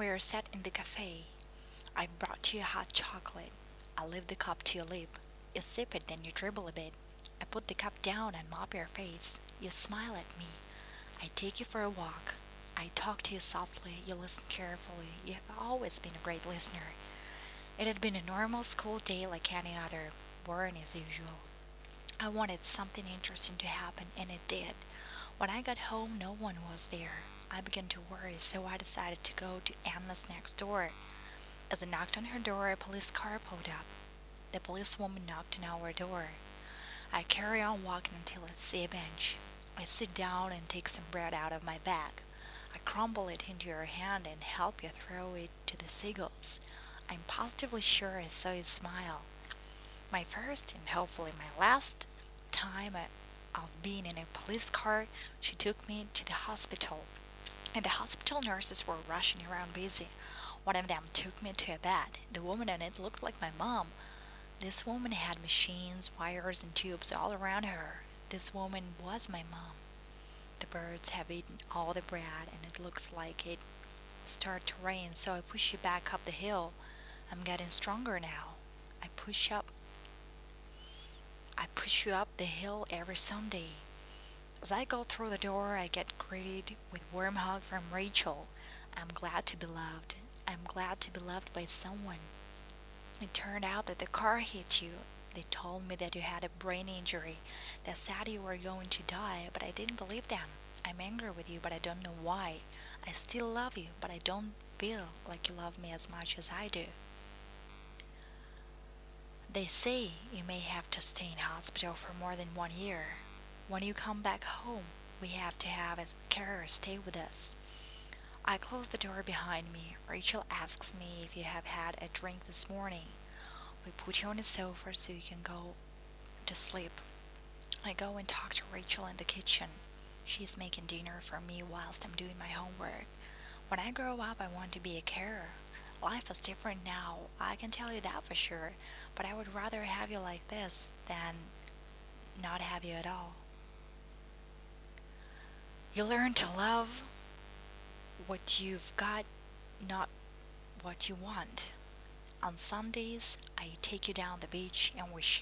We are sat in the cafe. I brought you hot chocolate. I lift the cup to your lip. You sip it, then you dribble a bit. I put the cup down and mop your face. You smile at me. I take you for a walk. I talk to you softly. You listen carefully. You have always been a great listener. It had been a normal school day like any other, boring as usual. I wanted something interesting to happen, and it did. When I got home, no one was there. I began to worry, so I decided to go to Anna's next door. As I knocked on her door, a police car pulled up. The policewoman knocked on our door. I carry on walking until I see a bench. I sit down and take some bread out of my bag. I crumble it into your hand and help you throw it to the seagulls. I'm positively sure I saw you smile. My first and hopefully my last time uh, of being in a police car, she took me to the hospital. And the hospital nurses were rushing around busy. One of them took me to a bed. The woman in it looked like my mom. This woman had machines, wires, and tubes all around her. This woman was my mom. The birds have eaten all the bread, and it looks like it start to rain, so I push you back up the hill. I'm getting stronger now. I push up. I push you up the hill every Sunday. As I go through the door, I get greeted with warm hug from Rachel. I'm glad to be loved. I'm glad to be loved by someone. It turned out that the car hit you. They told me that you had a brain injury. They said you were going to die, but I didn't believe them. I'm angry with you, but I don't know why. I still love you, but I don't feel like you love me as much as I do. They say you may have to stay in hospital for more than one year. When you come back home, we have to have a carer stay with us. I close the door behind me. Rachel asks me if you have had a drink this morning. We put you on the sofa so you can go to sleep. I go and talk to Rachel in the kitchen. She's making dinner for me whilst I'm doing my homework. When I grow up, I want to be a carer. Life is different now, I can tell you that for sure, but I would rather have you like this than not have you at all. You learn to love what you've got, not what you want. On Sundays, I take you down the beach and we share.